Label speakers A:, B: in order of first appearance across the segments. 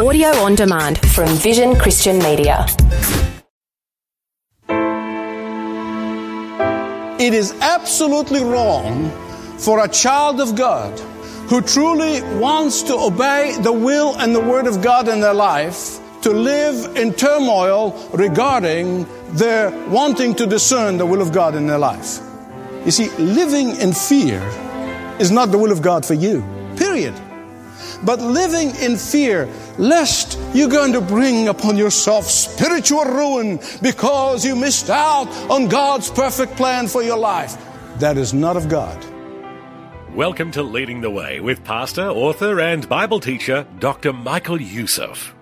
A: Audio on demand from Vision Christian Media.
B: It is absolutely wrong for a child of God who truly wants to obey the will and the word of God in their life to live in turmoil regarding their wanting to discern the will of God in their life. You see, living in fear is not the will of God for you, period. But living in fear, lest you're going to bring upon yourself spiritual ruin because you missed out on God's perfect plan for your life, that is not of God.
C: Welcome to Leading the Way with pastor, author, and Bible teacher Dr. Michael Youssef.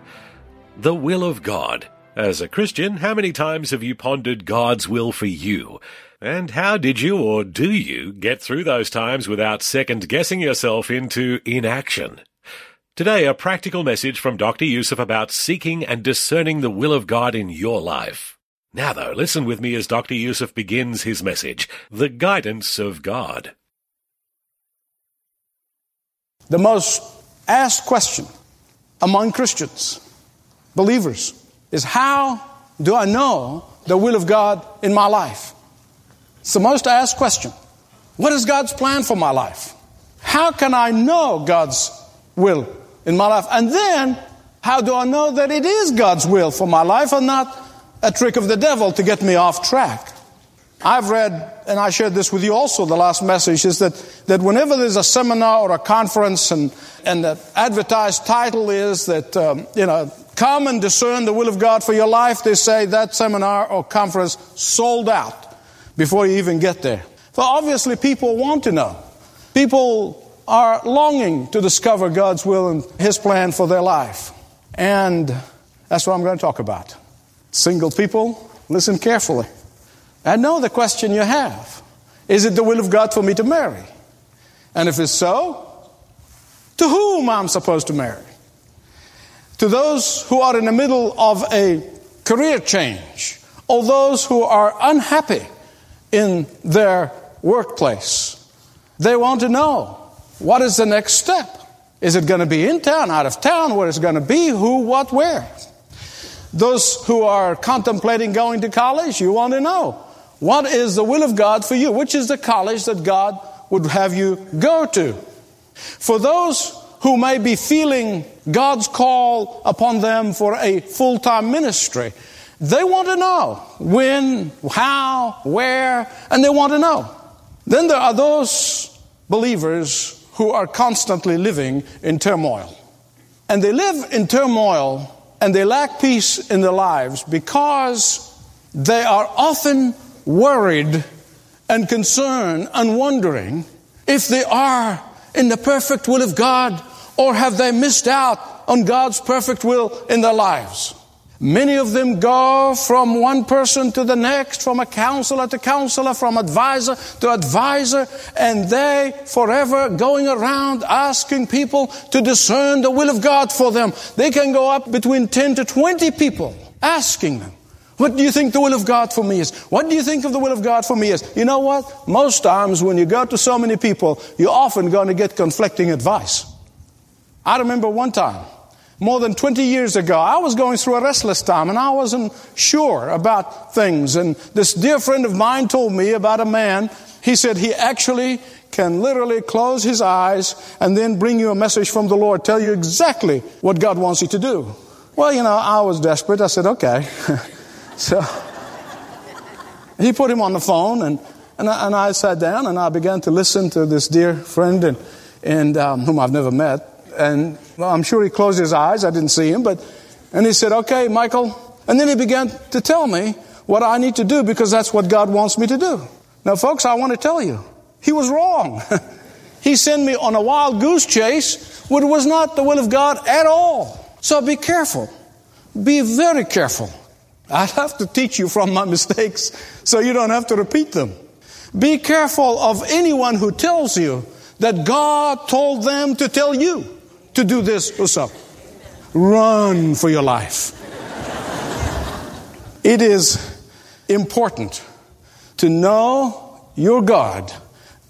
C: The will of God. As a Christian, how many times have you pondered God's will for you? And how did you or do you get through those times without second guessing yourself into inaction? Today, a practical message from Dr. Youssef about seeking and discerning the will of God in your life. Now though, listen with me as Dr. Youssef begins his message, The Guidance of God.
B: The most asked question among Christians, believers, is how do I know the will of God in my life? It's the most asked question. What is God's plan for my life? How can I know God's will in my life? And then, how do I know that it is God's will for my life and not a trick of the devil to get me off track? I've read, and I shared this with you also, the last message is that, that whenever there's a seminar or a conference and, and the advertised title is that, um, you know, come and discern the will of God for your life, they say that seminar or conference sold out before you even get there. So obviously people want to know. People are longing to discover God's will and His plan for their life. And that's what I'm going to talk about. Single people, listen carefully. I know the question you have. Is it the will of God for me to marry? And if it's so, to whom I'm supposed to marry? To those who are in the middle of a career change, or those who are unhappy in their workplace. They want to know what is the next step? Is it going to be in town, out of town? Where is it going to be? Who, what, where? Those who are contemplating going to college, you want to know what is the will of God for you? Which is the college that God would have you go to? For those who may be feeling God's call upon them for a full time ministry, they want to know when, how, where, and they want to know. Then there are those believers who are constantly living in turmoil. And they live in turmoil and they lack peace in their lives because they are often worried and concerned and wondering if they are in the perfect will of God or have they missed out on God's perfect will in their lives. Many of them go from one person to the next, from a counselor to counselor, from advisor to advisor, and they forever going around asking people to discern the will of God for them. They can go up between 10 to 20 people asking them, what do you think the will of God for me is? What do you think of the will of God for me is? You know what? Most times when you go to so many people, you're often going to get conflicting advice. I remember one time, more than 20 years ago, I was going through a restless time and I wasn't sure about things. And this dear friend of mine told me about a man. He said he actually can literally close his eyes and then bring you a message from the Lord, tell you exactly what God wants you to do. Well, you know, I was desperate. I said, okay. so he put him on the phone and, and I, and, I, sat down and I began to listen to this dear friend and, and um, whom I've never met and well, I'm sure he closed his eyes. I didn't see him, but, and he said, okay, Michael. And then he began to tell me what I need to do because that's what God wants me to do. Now, folks, I want to tell you, he was wrong. he sent me on a wild goose chase, which was not the will of God at all. So be careful. Be very careful. I have to teach you from my mistakes so you don't have to repeat them. Be careful of anyone who tells you that God told them to tell you to do this or so. Run for your life. it is important to know your God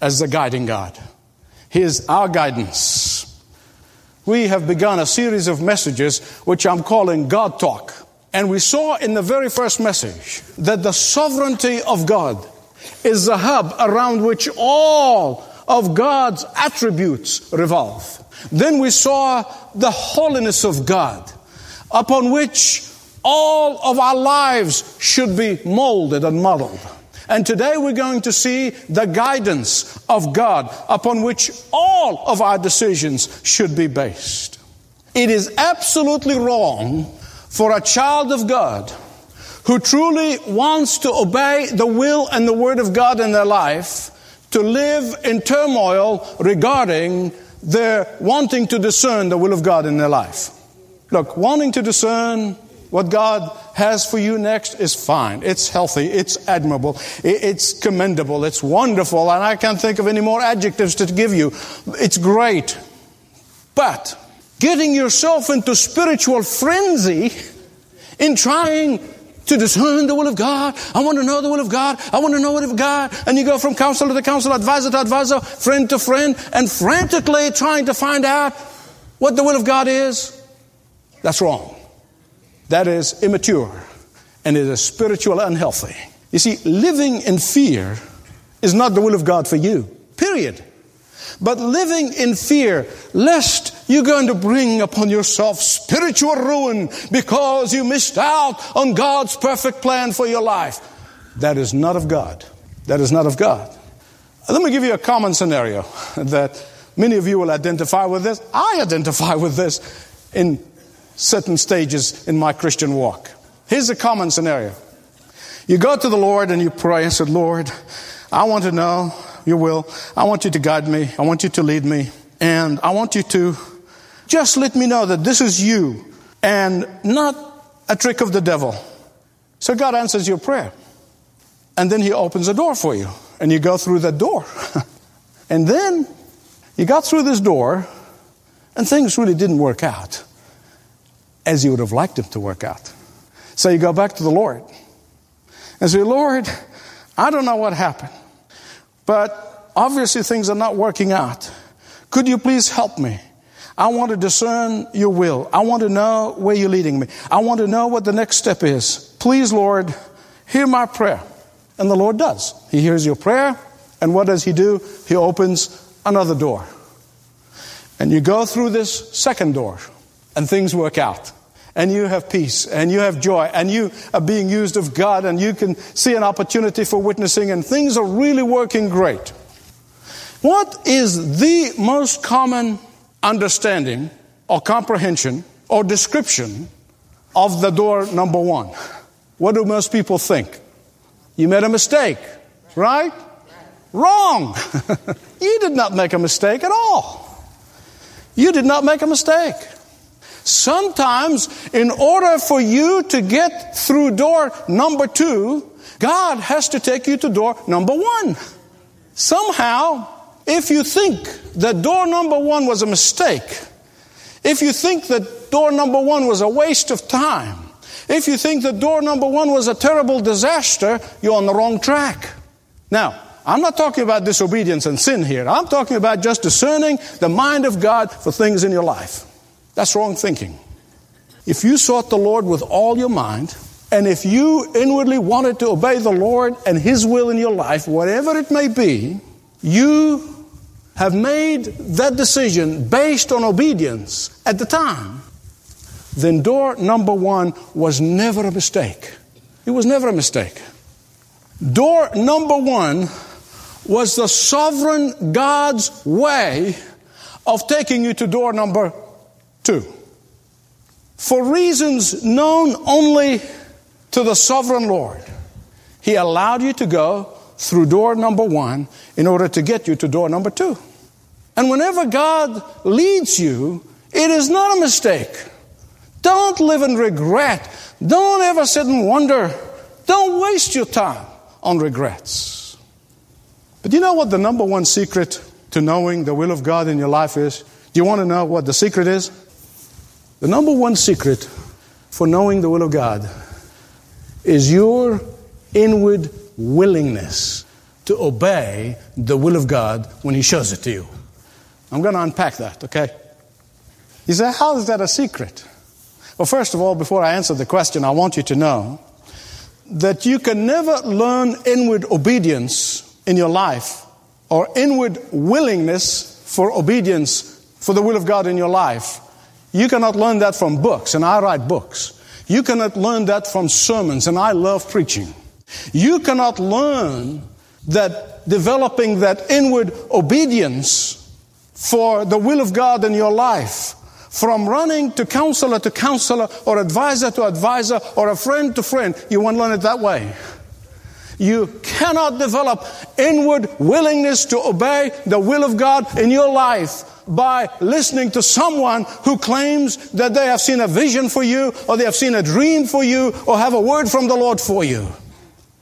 B: as the guiding God. He is our guidance. we have begun a series of messages which I'm calling God Talk. And we saw in the very first message that the sovereignty of God is the hub around which all of God's attributes revolve. Then we saw the holiness of God upon which all of our lives should be molded and modeled. And today we're going to see the guidance of God upon which all of our decisions should be based. It is absolutely wrong for a child of God who truly wants to obey the will and the word of God in their life to live in turmoil regarding their wanting to discern the will of God in their life. Look, wanting to discern what God has for you next is fine. It's healthy. It's admirable. It's commendable. It's wonderful. And I can't think of any more adjectives to give you. It's great. But getting yourself into spiritual frenzy in trying to discern the will of God. I want to know the will of God. I want to know the will of God. And you go from counselor to counselor, advisor to advisor, friend to friend, and frantically trying to find out what the will of God is. That's wrong. That is immature and it is spiritually unhealthy. You see, living in fear is not the will of God for you, period. But living in fear, lest you're going to bring upon yourself spiritual ruin because you missed out on God's perfect plan for your life, that is not of God. That is not of God. Let me give you a common scenario that many of you will identify with this. I identify with this in certain stages in my Christian walk. Here's a common scenario. You go to the Lord and you pray and said, Lord, I want to know your will. I want you to guide me. I want you to lead me. And I want you to just let me know that this is you and not a trick of the devil. So God answers your prayer. And then he opens a door for you. And you go through that door. and then you got through this door and things really didn't work out as you would have liked them to work out. So you go back to the Lord and say, Lord, I don't know what happened, but obviously things are not working out. Could you please help me? I want to discern your will. I want to know where you're leading me. I want to know what the next step is. Please, Lord, hear my prayer. And the Lord does. He hears your prayer, and what does He do? He opens another door. And you go through this second door, and things work out and you have peace and you have joy and you are being used of God and you can see an opportunity for witnessing and things are really working great. What is the most common understanding or comprehension or description of the door number one? What do most people think? You made a mistake, right? Wrong. you did not make a mistake at all. You did not make a mistake. Sometimes, in order for you to get through door number two, God has to take you to door number one. Somehow, if you think that door number one was a mistake, if you think that door number one was a waste of time, if you think that door number one was a terrible disaster, you're on the wrong track. Now, I'm not talking about disobedience and sin here. I'm talking about just discerning the mind of God for things in your life. That's wrong thinking. If you sought the Lord with all your mind, and if you inwardly wanted to obey the Lord and His will in your life, whatever it may be, you have made that decision based on obedience at the time, then door number one was never a mistake. It was never a mistake. Door number one was the sovereign God's way of taking you to door number Two, for reasons known only to the sovereign Lord, He allowed you to go through door number one in order to get you to door number two. And whenever God leads you, it is not a mistake. Don't live in regret. Don't ever sit and wonder. Don't waste your time on regrets. But you know what the number one secret to knowing the will of God in your life is? Do you want to know what the secret is? The number one secret for knowing the will of God is your inward willingness to obey the will of God when He shows it to you. I'm going to unpack that, okay? You say, how is that a secret? Well, first of all, before I answer the question, I want you to know that you can never learn inward obedience in your life or inward willingness for obedience for the will of God in your life. You cannot learn that from books, and I write books. You cannot learn that from sermons, and I love preaching. You cannot learn that developing that inward obedience for the will of God in your life from running to counselor to counselor or advisor to advisor or a friend to friend. You won't learn it that way. You cannot develop inward willingness to obey the will of God in your life by listening to someone who claims that they have seen a vision for you or they have seen a dream for you or have a word from the Lord for you.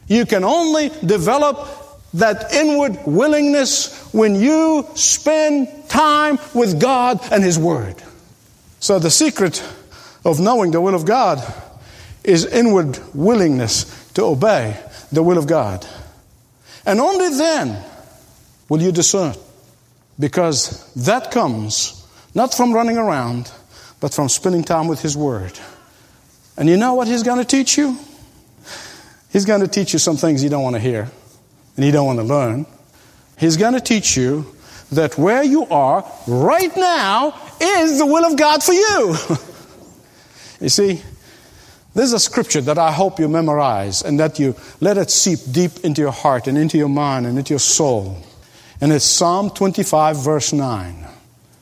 B: You can only develop that inward willingness when you spend time with God and His Word. So, the secret of knowing the will of God is inward willingness to obey the will of God. And only then will you discern. Because that comes not from running around, but from spending time with His Word. And you know what He's going to teach you? He's going to teach you some things you don't want to hear and you don't want to learn. He's going to teach you that where you are right now is the will of God for you. you see, there's a scripture that I hope you memorize and that you let it seep deep into your heart and into your mind and into your soul. And it's Psalm 25, verse 9.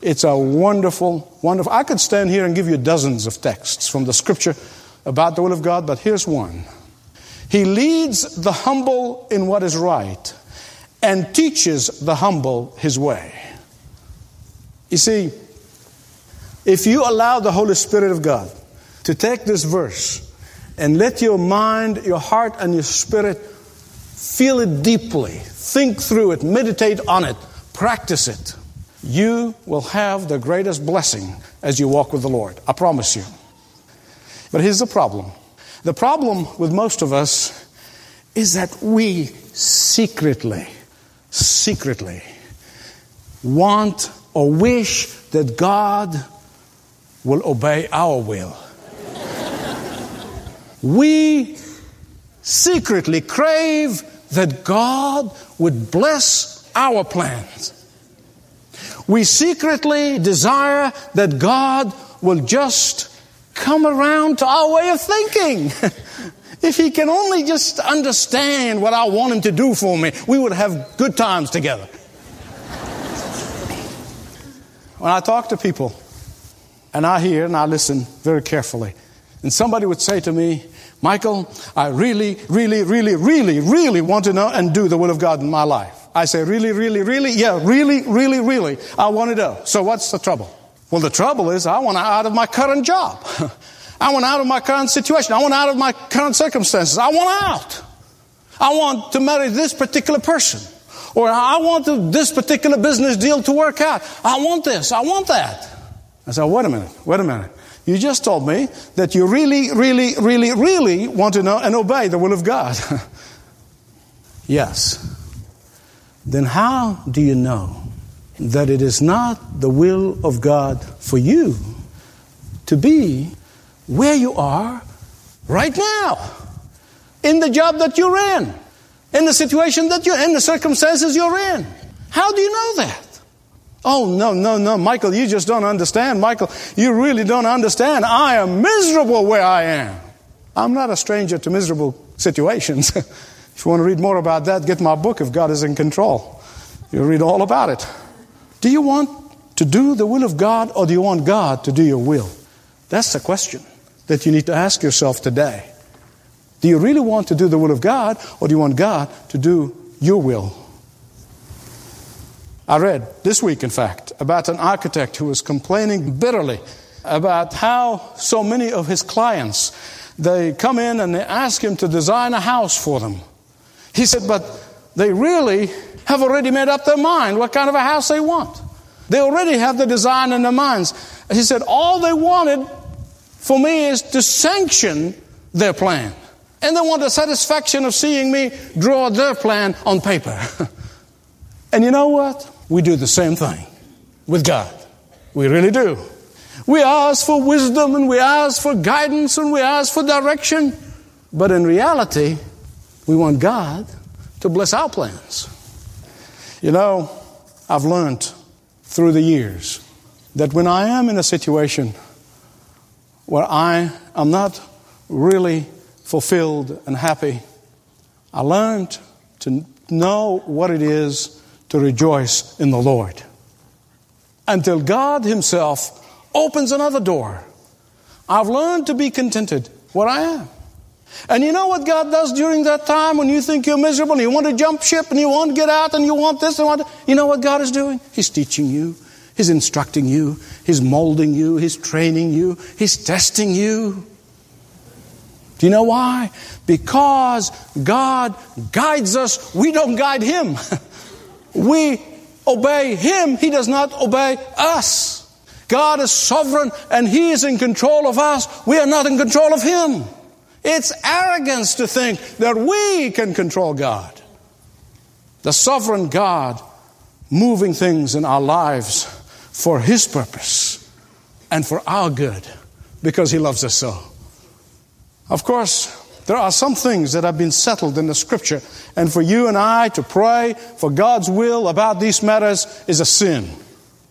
B: It's a wonderful, wonderful. I could stand here and give you dozens of texts from the scripture about the will of God, but here's one. He leads the humble in what is right and teaches the humble his way. You see, if you allow the Holy Spirit of God to take this verse and let your mind, your heart, and your spirit feel it deeply, think through it, meditate on it, practice it, you will have the greatest blessing as you walk with the Lord. I promise you. But here's the problem the problem with most of us is that we secretly, secretly want or wish that God will obey our will. We secretly crave that God would bless our plans. We secretly desire that God will just come around to our way of thinking. if he can only just understand what I want him to do for me, we would have good times together. when I talk to people, and I hear and I listen very carefully, and somebody would say to me, Michael, I really, really, really, really, really want to know and do the will of God in my life. I say, really, really, really? Yeah, really, really, really. I want to know. So what's the trouble? Well, the trouble is, I want out of my current job. I want out of my current situation. I want out of my current circumstances. I want out. I want to marry this particular person. Or I want to, this particular business deal to work out. I want this. I want that. I said, wait a minute. Wait a minute. You just told me that you really, really, really, really want to know and obey the will of God. yes. Then how do you know that it is not the will of God for you to be where you are right now, in the job that you're in, in the situation that you're in, the circumstances you're in. How do you know that? Oh, no, no, no, Michael, you just don't understand. Michael, you really don't understand. I am miserable where I am. I'm not a stranger to miserable situations. if you want to read more about that, get my book, If God is in Control. You'll read all about it. Do you want to do the will of God or do you want God to do your will? That's the question that you need to ask yourself today. Do you really want to do the will of God or do you want God to do your will? I read this week, in fact, about an architect who was complaining bitterly about how so many of his clients they come in and they ask him to design a house for them. He said, but they really have already made up their mind what kind of a house they want. They already have the design in their minds. He said, all they wanted for me is to sanction their plan. And they want the satisfaction of seeing me draw their plan on paper. and you know what? We do the same thing with God. We really do. We ask for wisdom and we ask for guidance and we ask for direction. But in reality, we want God to bless our plans. You know, I've learned through the years that when I am in a situation where I am not really fulfilled and happy, I learned to know what it is to rejoice in the Lord. Until God Himself opens another door, I've learned to be contented where I am. And you know what God does during that time when you think you're miserable and you want to jump ship and you want to get out and you want this and want You know what God is doing? He's teaching you. He's instructing you. He's molding you. He's training you. He's testing you. Do you know why? Because God guides us. We don't guide Him. we obey Him. He does not obey us. God is sovereign and He is in control of us. We are not in control of Him. It's arrogance to think that we can control God. The sovereign God moving things in our lives for His purpose and for our good because He loves us so. Of course, there are some things that have been settled in the scripture, and for you and I to pray for God's will about these matters is a sin.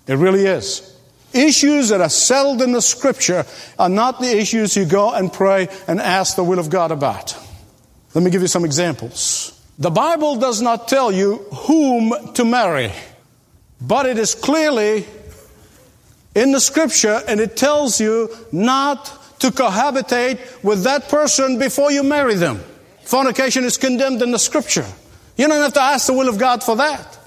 B: It really is. Issues that are settled in the scripture are not the issues you go and pray and ask the will of God about. Let me give you some examples. The Bible does not tell you whom to marry, but it is clearly in the scripture and it tells you not to cohabitate with that person before you marry them. Fornication is condemned in the scripture. You don't have to ask the will of God for that.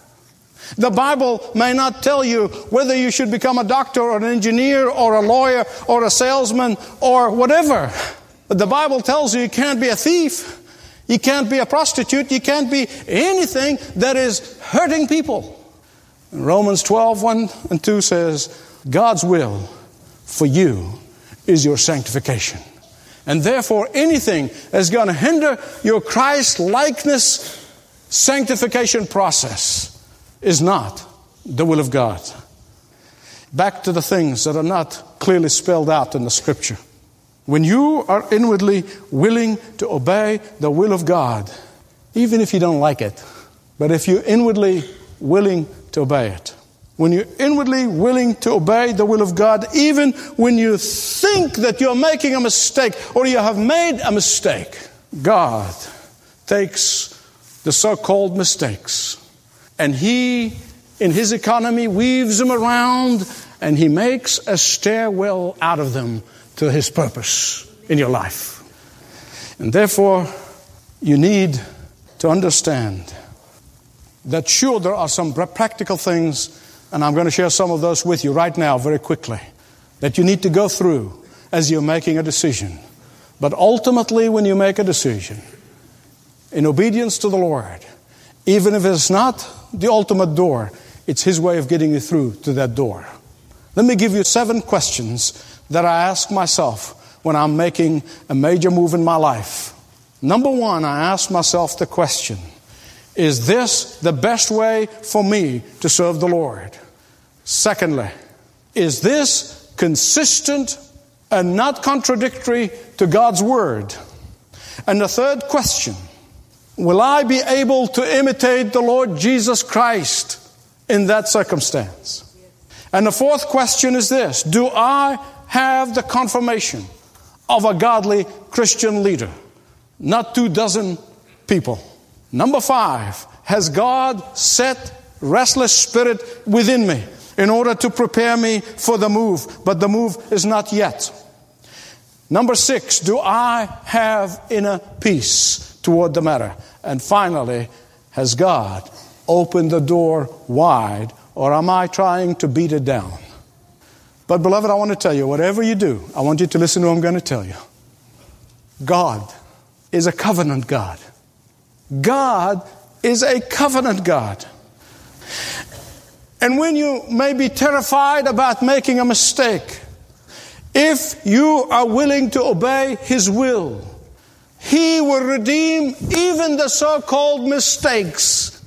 B: The Bible may not tell you whether you should become a doctor or an engineer or a lawyer or a salesman or whatever. But the Bible tells you you can't be a thief. You can't be a prostitute. You can't be anything that is hurting people. Romans 12, 1 and 2 says, God's will for you is your sanctification. And therefore, anything that's going to hinder your Christ likeness sanctification process is not the will of God. Back to the things that are not clearly spelled out in the scripture. When you are inwardly willing to obey the will of God, even if you don't like it, but if you're inwardly willing to obey it, when you're inwardly willing to obey the will of God, even when you think that you're making a mistake or you have made a mistake, God takes the so called mistakes and He, in His economy, weaves them around and He makes a stairwell out of them to His purpose in your life. And therefore, you need to understand that sure, there are some practical things, and I'm going to share some of those with you right now, very quickly, that you need to go through as you're making a decision. But ultimately, when you make a decision, in obedience to the Lord, even if it's not the ultimate door, it's His way of getting you through to that door. Let me give you seven questions that I ask myself when I'm making a major move in my life. Number one, I ask myself the question Is this the best way for me to serve the Lord? Secondly, is this consistent and not contradictory to God's Word? And the third question Will I be able to imitate the Lord Jesus Christ in that circumstance? And the fourth question is this Do I have the confirmation of a godly Christian leader? Not two dozen people. Number five, has God set restless spirit within me in order to prepare me for the move, but the move is not yet? Number six, do I have inner peace toward the matter? And finally, has God opened the door wide, or am I trying to beat it down? But, beloved, I want to tell you whatever you do, I want you to listen to what I'm going to tell you. God is a covenant God. God is a covenant God. And when you may be terrified about making a mistake, if you are willing to obey His will, he will redeem even the so called mistakes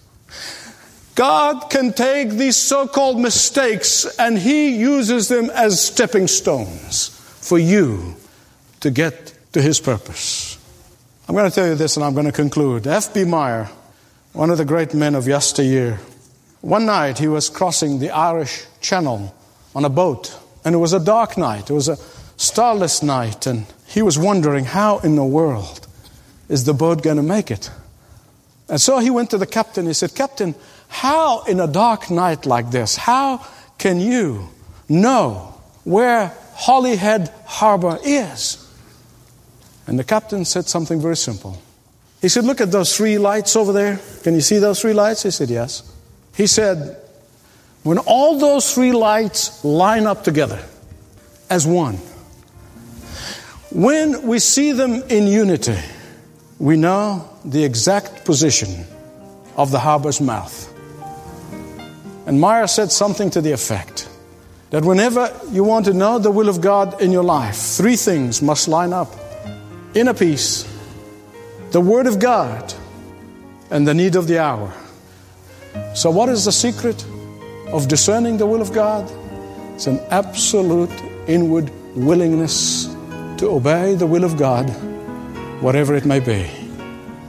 B: God can take these so called mistakes and He uses them as stepping stones for you to get to His purpose. I'm going to tell you this and I'm going to conclude. F.B. Meyer, one of the great men of yesteryear, one night he was crossing the Irish Channel on a boat, and it was a dark night. It was a starless night, and he was wondering how in the world is the boat going to make it? And so he went to the captain. He said, Captain, how in a dark night like this, how can you know where Holyhead Harbor is? And the captain said something very simple. He said, Look at those three lights over there. Can you see those three lights? He said, Yes. He said, When all those three lights line up together as one, when we see them in unity, we know the exact position of the harbor's mouth. And Meyer said something to the effect that whenever you want to know the will of God in your life, three things must line up inner peace, the Word of God, and the need of the hour. So, what is the secret of discerning the will of God? It's an absolute inward willingness to obey the will of God, whatever it may be,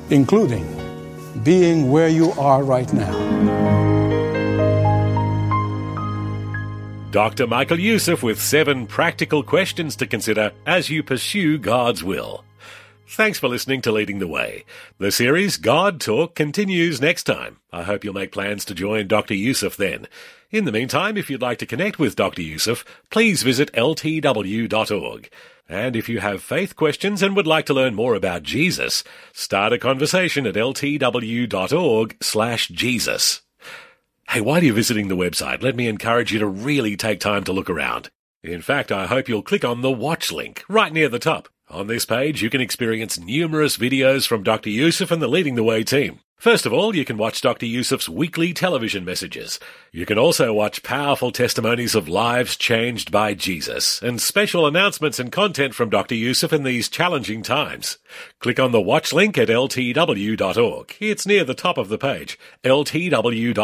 B: including being where you are right now.
C: Dr. Michael Youssef with seven practical questions to consider as you pursue God's will. Thanks for listening to Leading the Way. The series God Talk continues next time. I hope you'll make plans to join Dr. Youssef then. In the meantime, if you'd like to connect with Dr. Youssef, please visit ltw.org. And if you have faith questions and would like to learn more about Jesus, start a conversation at ltw.org slash Jesus. Hey, while you're visiting the website, let me encourage you to really take time to look around. In fact, I hope you'll click on the watch link right near the top. On this page, you can experience numerous videos from Dr. Youssef and the Leading the Way team. First of all, you can watch Dr. Youssef's weekly television messages. You can also watch powerful testimonies of lives changed by Jesus and special announcements and content from Dr. Youssef in these challenging times. Click on the watch link at ltw.org. It's near the top of the page, ltw.org.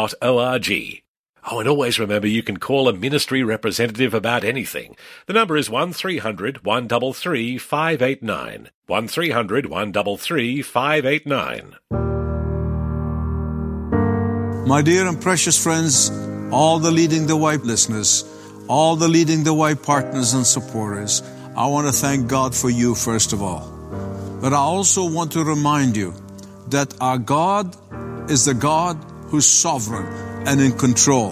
C: Oh, and always remember you can call a ministry representative about anything. The number is 1300 133 589. 1300 133 589.
D: My dear and precious friends, all the Leading the Way listeners, all the Leading the Way partners and supporters, I want to thank God for you first of all. But I also want to remind you that our God is the God who's sovereign and in control.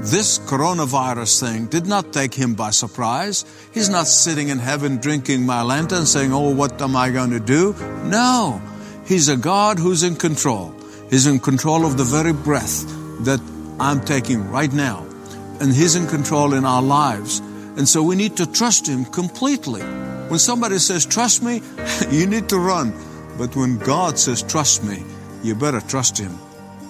D: This coronavirus thing did not take him by surprise. He's not sitting in heaven drinking Mylanta saying, Oh, what am I going to do? No. He's a God who's in control. He's in control of the very breath that I'm taking right now. And He's in control in our lives. And so we need to trust Him completely. When somebody says, Trust me, you need to run. But when God says, Trust me, you better trust Him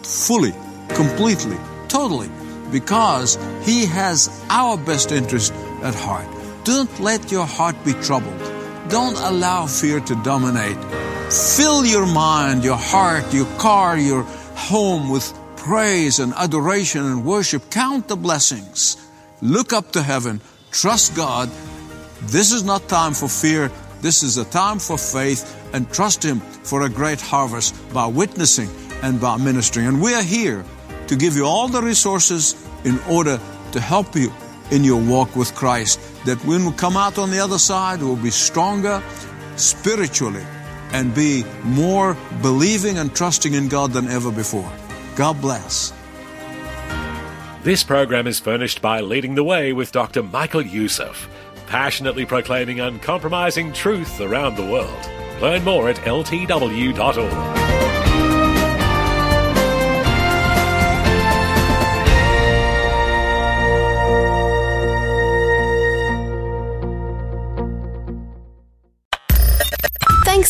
D: fully, completely, totally, because He has our best interest at heart. Don't let your heart be troubled. Don't allow fear to dominate. Fill your mind, your heart, your car, your home with praise and adoration and worship. Count the blessings. Look up to heaven. Trust God. This is not time for fear. This is a time for faith and trust Him for a great harvest by witnessing and by ministering. And we are here to give you all the resources in order to help you in your walk with Christ. That when we come out on the other side, we'll be stronger spiritually and be more believing and trusting in God than ever before. God bless.
C: This program is furnished by Leading the Way with Dr. Michael Youssef, passionately proclaiming uncompromising truth around the world. Learn more at ltw.org.